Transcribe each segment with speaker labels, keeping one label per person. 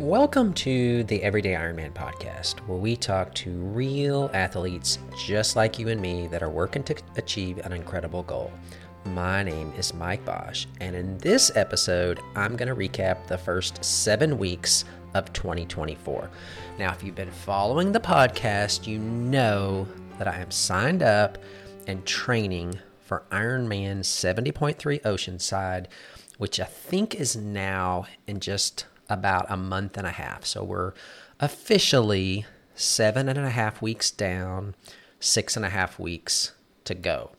Speaker 1: Welcome to the Everyday Ironman podcast, where we talk to real athletes just like you and me that are working to achieve an incredible goal. My name is Mike Bosch, and in this episode, I'm going to recap the first seven weeks of 2024. Now, if you've been following the podcast, you know that I am signed up and training for Ironman 70.3 Oceanside, which I think is now in just about a month and a half. So we're officially seven and a half weeks down, six and a half weeks to go.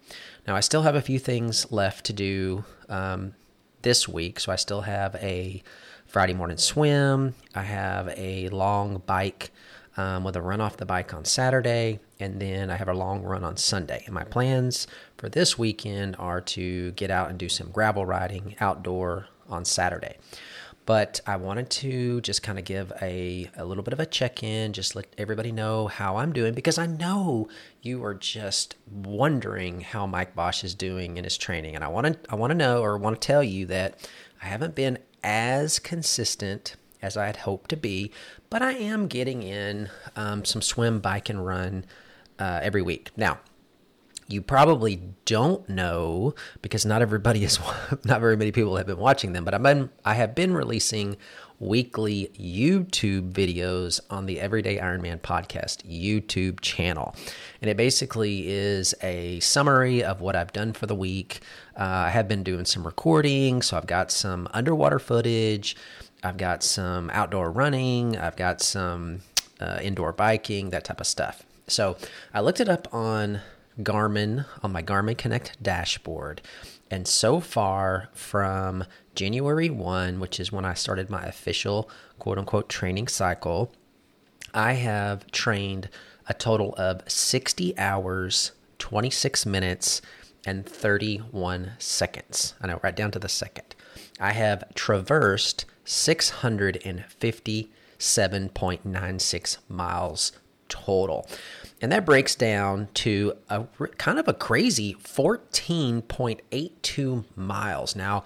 Speaker 1: Now, I still have a few things left to do um, this week. So I still have a Friday morning swim, I have a long bike um, with a run off the bike on Saturday, and then I have a long run on Sunday. And my plans for this weekend are to get out and do some gravel riding outdoor on Saturday. But I wanted to just kind of give a, a little bit of a check in, just let everybody know how I'm doing because I know you are just wondering how Mike Bosch is doing in his training. And I want to I want to know or want to tell you that I haven't been as consistent as I had hoped to be, but I am getting in um, some swim, bike, and run uh, every week. Now, you probably don't know because not everybody is not very many people have been watching them but i've been i have been releasing weekly youtube videos on the everyday ironman podcast youtube channel. And it basically is a summary of what i've done for the week. Uh, i have been doing some recording so i've got some underwater footage. I've got some outdoor running. I've got some uh, indoor biking that type of stuff. So i looked it up on Garmin on my Garmin Connect dashboard. And so far, from January 1, which is when I started my official quote unquote training cycle, I have trained a total of 60 hours, 26 minutes, and 31 seconds. I know, right down to the second. I have traversed 657.96 miles total. And that breaks down to a kind of a crazy 14.82 miles. Now,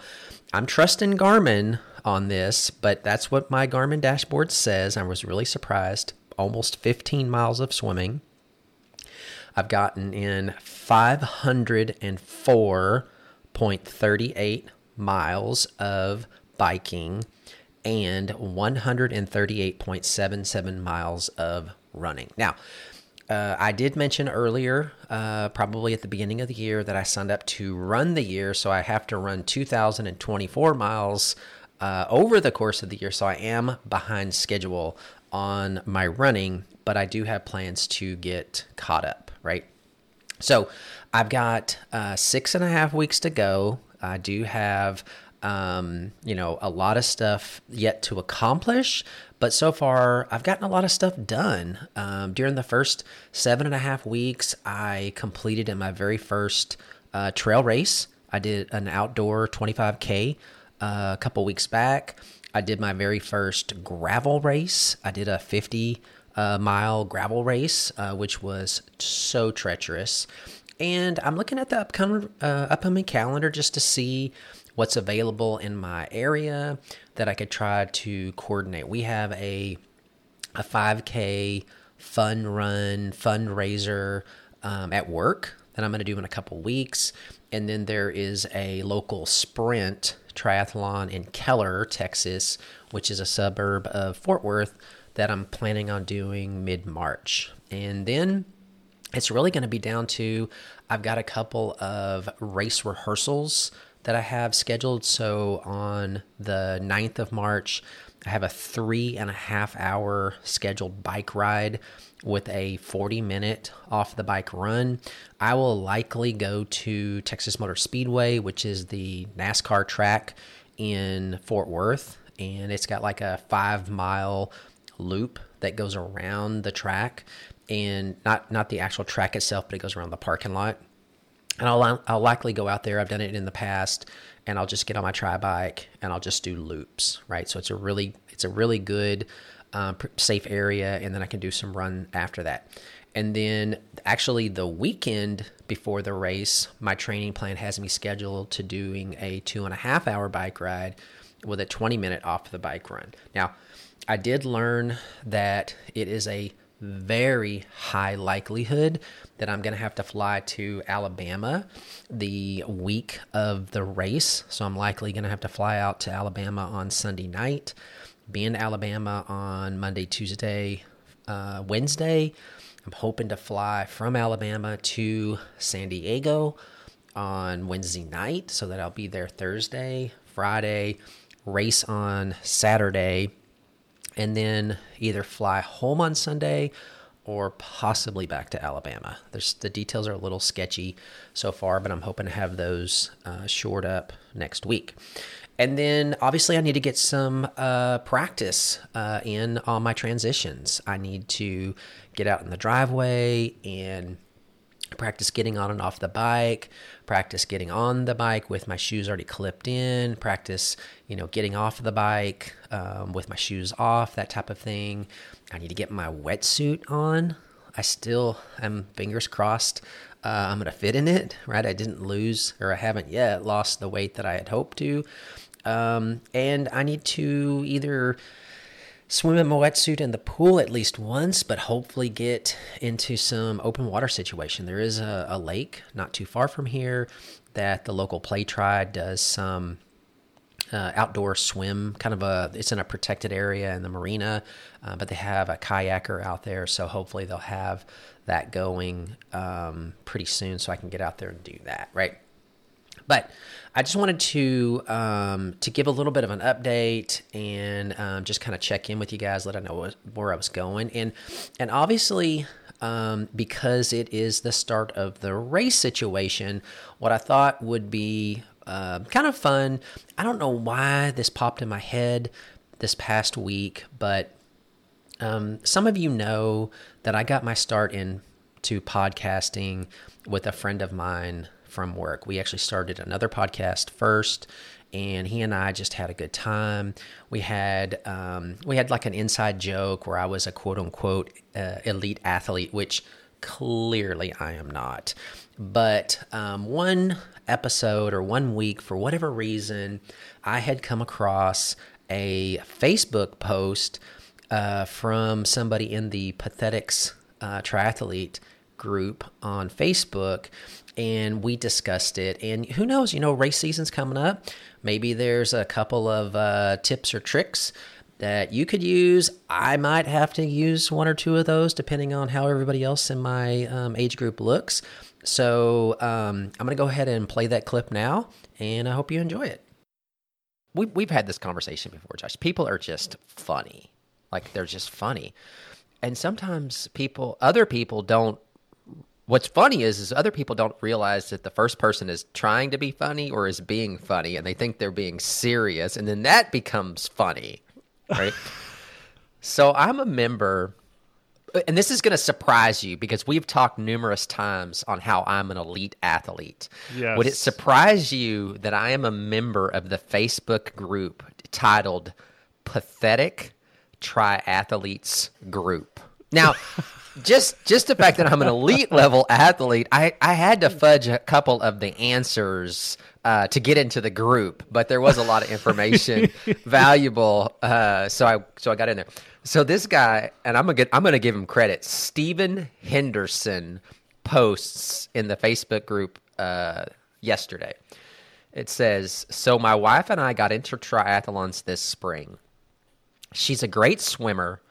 Speaker 1: I'm trusting Garmin on this, but that's what my Garmin dashboard says. I was really surprised. Almost 15 miles of swimming. I've gotten in 504.38 miles of biking and 138.77 miles of running. Now, uh, I did mention earlier, uh, probably at the beginning of the year, that I signed up to run the year. So I have to run 2,024 miles uh, over the course of the year. So I am behind schedule on my running, but I do have plans to get caught up, right? So I've got uh, six and a half weeks to go. I do have um, you know, a lot of stuff yet to accomplish, but so far I've gotten a lot of stuff done. Um, during the first seven and a half weeks, I completed in my very first uh, trail race. I did an outdoor 25K uh, a couple weeks back. I did my very first gravel race. I did a 50 uh, mile gravel race, uh, which was so treacherous. And I'm looking at the upcoming, uh, upcoming calendar just to see what's available in my area that I could try to coordinate. We have a a 5K fun run fundraiser um, at work that I'm going to do in a couple weeks, and then there is a local sprint triathlon in Keller, Texas, which is a suburb of Fort Worth that I'm planning on doing mid March, and then it's really going to be down to I've got a couple of race rehearsals that I have scheduled. So on the 9th of March, I have a three and a half hour scheduled bike ride with a 40 minute off the bike run. I will likely go to Texas Motor Speedway, which is the NASCAR track in Fort Worth. And it's got like a five mile loop that goes around the track and not not the actual track itself, but it goes around the parking lot and I'll I'll likely go out there. I've done it in the past, and I'll just get on my tri bike and I'll just do loops, right? So it's a really it's a really good um, safe area, and then I can do some run after that. And then actually the weekend before the race, my training plan has me scheduled to doing a two and a half hour bike ride with a 20 minute off the bike run. Now, I did learn that it is a very high likelihood that I'm going to have to fly to Alabama the week of the race. So I'm likely going to have to fly out to Alabama on Sunday night, be in Alabama on Monday, Tuesday, uh, Wednesday. I'm hoping to fly from Alabama to San Diego on Wednesday night so that I'll be there Thursday, Friday, race on Saturday, and then either fly home on Sunday or possibly back to Alabama. There's the details are a little sketchy so far, but I'm hoping to have those uh, shored up next week. And then obviously I need to get some uh, practice uh, in on my transitions. I need to get out in the driveway and practice getting on and off the bike, practice getting on the bike with my shoes already clipped in, practice, you know, getting off the bike um, with my shoes off, that type of thing. I need to get my wetsuit on. I still am fingers crossed. Uh, I'm going to fit in it, right? I didn't lose, or I haven't yet lost the weight that I had hoped to. Um, and I need to either swim in my wetsuit in the pool at least once, but hopefully get into some open water situation. There is a, a lake not too far from here that the local Playtri does some uh, outdoor swim kind of a it's in a protected area in the marina uh, but they have a kayaker out there so hopefully they'll have that going um, pretty soon so i can get out there and do that right but I just wanted to um, to give a little bit of an update and um, just kind of check in with you guys, let I know where I was going, and and obviously um, because it is the start of the race situation, what I thought would be uh, kind of fun. I don't know why this popped in my head this past week, but um, some of you know that I got my start into podcasting with a friend of mine from work. We actually started another podcast first, and he and I just had a good time. We had um, we had like an inside joke where I was a quote unquote uh, elite athlete, which clearly I am not. But um, one episode or one week, for whatever reason, I had come across a Facebook post uh, from somebody in the Pathetics uh, triathlete group on Facebook and we discussed it. And who knows, you know, race season's coming up. Maybe there's a couple of uh, tips or tricks that you could use. I might have to use one or two of those depending on how everybody else in my um, age group looks. So um, I'm going to go ahead and play that clip now, and I hope you enjoy it. We, we've had this conversation before, Josh. People are just funny. Like, they're just funny. And sometimes people, other people don't what's funny is is other people don't realize that the first person is trying to be funny or is being funny and they think they're being serious and then that becomes funny right? So i'm a member and this is going to surprise you because we've talked numerous times on how i'm an elite athlete. Yes. would it surprise you that i am a member of the facebook group titled pathetic triathletes group? Now just just the fact that I'm an elite level athlete, I, I had to fudge a couple of the answers uh, to get into the group, but there was a lot of information valuable, uh, so I so I got in there. So this guy, and I'm gonna get, I'm gonna give him credit. Stephen Henderson posts in the Facebook group uh, yesterday. It says, "So my wife and I got into triathlons this spring. She's a great swimmer.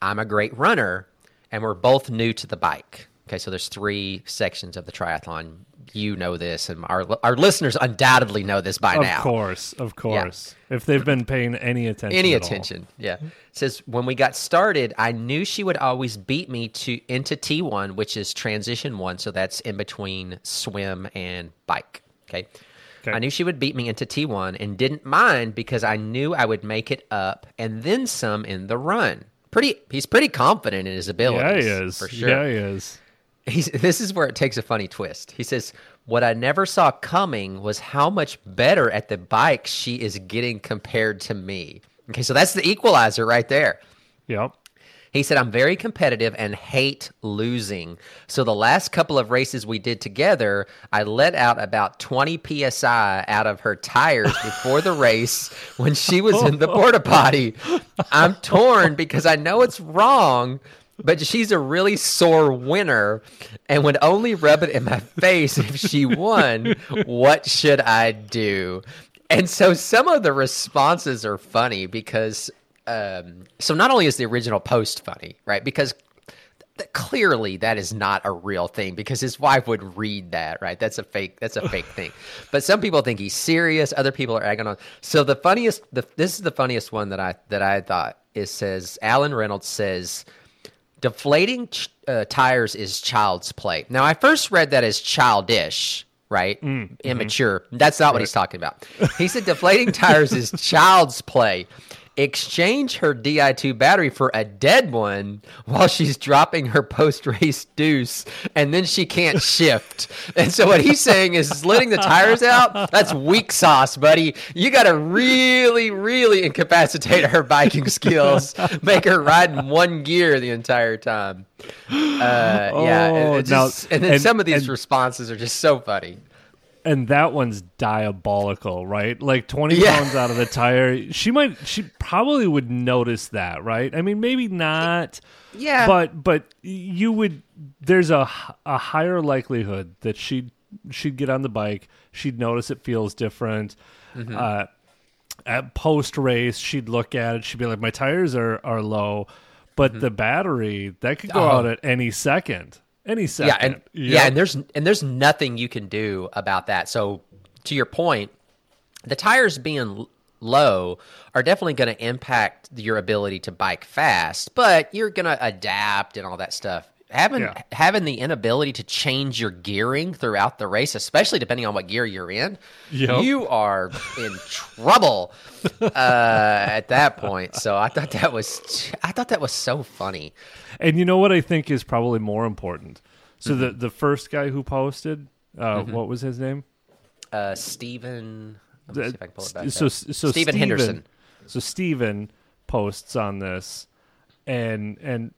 Speaker 1: I'm a great runner." And we're both new to the bike. Okay, so there's three sections of the triathlon. You know this, and our our listeners undoubtedly know this by
Speaker 2: of
Speaker 1: now.
Speaker 2: Of course, of course. Yeah. If they've been paying any attention,
Speaker 1: any attention, all. yeah. It says when we got started, I knew she would always beat me to into T1, which is transition one, so that's in between swim and bike. Okay. Okay. I knew she would beat me into T1 and didn't mind because I knew I would make it up and then some in the run pretty he's pretty confident in his abilities.
Speaker 2: Yeah, he is.
Speaker 1: For sure.
Speaker 2: Yeah, he is.
Speaker 1: He's, this is where it takes a funny twist. He says, What I never saw coming was how much better at the bike she is getting compared to me. Okay, so that's the equalizer right there.
Speaker 2: Yep.
Speaker 1: He said, I'm very competitive and hate losing. So the last couple of races we did together, I let out about 20 psi out of her tires before the race when she was in the porta potty. I'm torn because I know it's wrong, but she's a really sore winner and would only rub it in my face if she won. What should I do? And so some of the responses are funny because um, so not only is the original post funny, right? Because th- clearly that is not a real thing because his wife would read that, right? That's a fake. That's a fake thing. But some people think he's serious. Other people are egging on. So the funniest, the, this is the funniest one that I that I thought. It says Alan Reynolds says deflating uh, tires is child's play. Now I first read that as childish right? Mm, Immature. Mm-hmm. That's not right. what he's talking about. He said deflating tires is child's play exchange her Di2 battery for a dead one while she's dropping her post race deuce, and then she can't shift. And so what he's saying is letting the tires out, that's weak sauce, buddy. You got to really, really incapacitate her biking skills, make her ride in one gear the entire time. Uh, oh, yeah, and, just, now, and then and, some of these and, responses are just so funny
Speaker 2: and that one's diabolical, right? Like 20 yeah. pounds out of the tire. She might she probably would notice that, right? I mean, maybe not.
Speaker 1: Yeah.
Speaker 2: But but you would there's a a higher likelihood that she'd she'd get on the bike, she'd notice it feels different. Mm-hmm. Uh at post race, she'd look at it, she'd be like my tires are are low, but mm-hmm. the battery that could go oh. out at any second any second.
Speaker 1: Yeah, and yep. yeah, and there's and there's nothing you can do about that. So to your point, the tires being low are definitely going to impact your ability to bike fast, but you're going to adapt and all that stuff. Having yeah. having the inability to change your gearing throughout the race, especially depending on what gear you're in, yep. you are in trouble uh, at that point. So I thought that was I thought that was so funny.
Speaker 2: And you know what I think is probably more important. So mm-hmm. the the first guy who posted, uh, mm-hmm. what was his name?
Speaker 1: Uh, Stephen.
Speaker 2: so so Stephen, Henderson. So Stephen posts on this, and and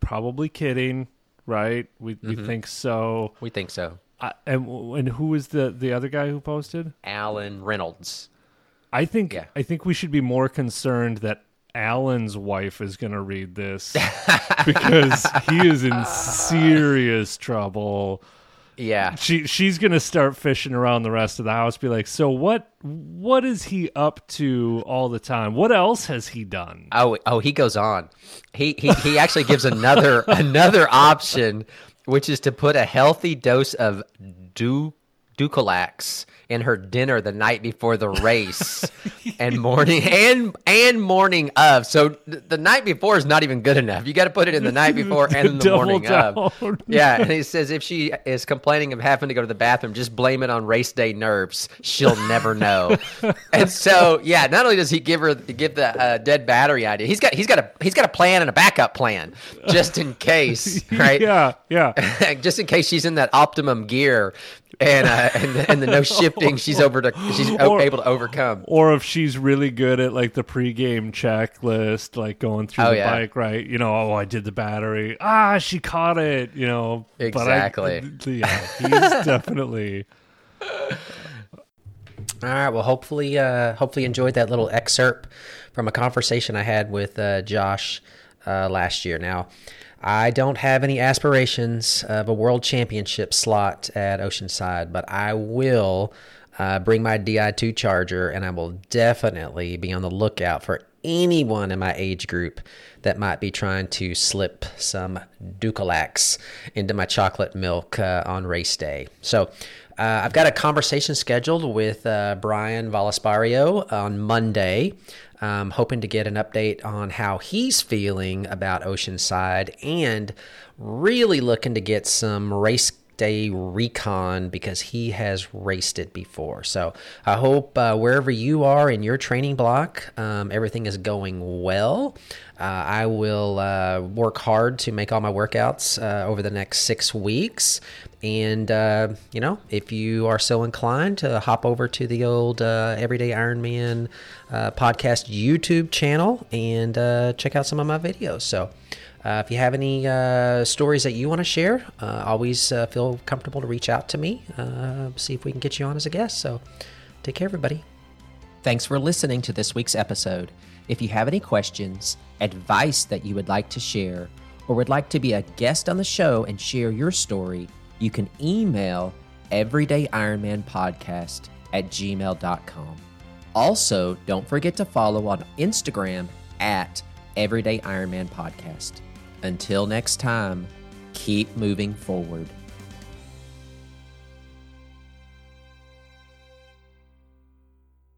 Speaker 2: probably kidding, right? We mm-hmm. we think so.
Speaker 1: We think so.
Speaker 2: Uh, and and who was the the other guy who posted?
Speaker 1: Alan Reynolds.
Speaker 2: I think yeah. I think we should be more concerned that Alan's wife is going to read this because he is in serious trouble.
Speaker 1: Yeah.
Speaker 2: She she's going to start fishing around the rest of the house be like, "So what what is he up to all the time? What else has he done?"
Speaker 1: Oh, oh, he goes on. He he he actually gives another another option which is to put a healthy dose of du Dulcolax in her dinner the night before the race and morning and and morning of. So th- the night before is not even good enough. You got to put it in the night before and in the morning down. of. Yeah, and he says if she is complaining of having to go to the bathroom, just blame it on race day nerves. She'll never know. and so yeah, not only does he give her give the uh, dead battery idea, he's got he's got a he's got a plan and a backup plan just in case, right?
Speaker 2: Yeah, yeah.
Speaker 1: just in case she's in that optimum gear and uh, and, the, and the no shifting she's over to she's or, able to overcome.
Speaker 2: Or if she's really good at like the pregame checklist, like going through oh, the yeah. bike, right? You know, oh, I did the battery. Ah, she caught it. You know,
Speaker 1: exactly.
Speaker 2: But I, yeah, he's definitely.
Speaker 1: All right. Well, hopefully, uh, hopefully enjoyed that little excerpt from a conversation I had with uh, Josh uh, last year. Now, I don't have any aspirations of a world championship slot at Oceanside, but I will uh, bring my Di2 charger and I will definitely be on the lookout for anyone in my age group that might be trying to slip some Dulcolax into my chocolate milk uh, on race day. So, uh, I've got a conversation scheduled with uh, Brian Vallaspario on Monday. Um, hoping to get an update on how he's feeling about Oceanside and really looking to get some race day recon because he has raced it before. So I hope uh, wherever you are in your training block, um, everything is going well. Uh, I will uh, work hard to make all my workouts uh, over the next six weeks. And, uh, you know, if you are so inclined to hop over to the old uh, Everyday Ironman podcast YouTube channel and check out some of my videos. So, uh, if you have any uh, stories that you want to share, uh, always uh, feel comfortable to reach out to me. Uh, see if we can get you on as a guest. So take care, everybody. Thanks for listening to this week's episode. If you have any questions, advice that you would like to share, or would like to be a guest on the show and share your story, you can email everydayironmanpodcast at gmail.com. Also, don't forget to follow on Instagram at Everyday Ironman Podcast. Until next time, keep moving forward.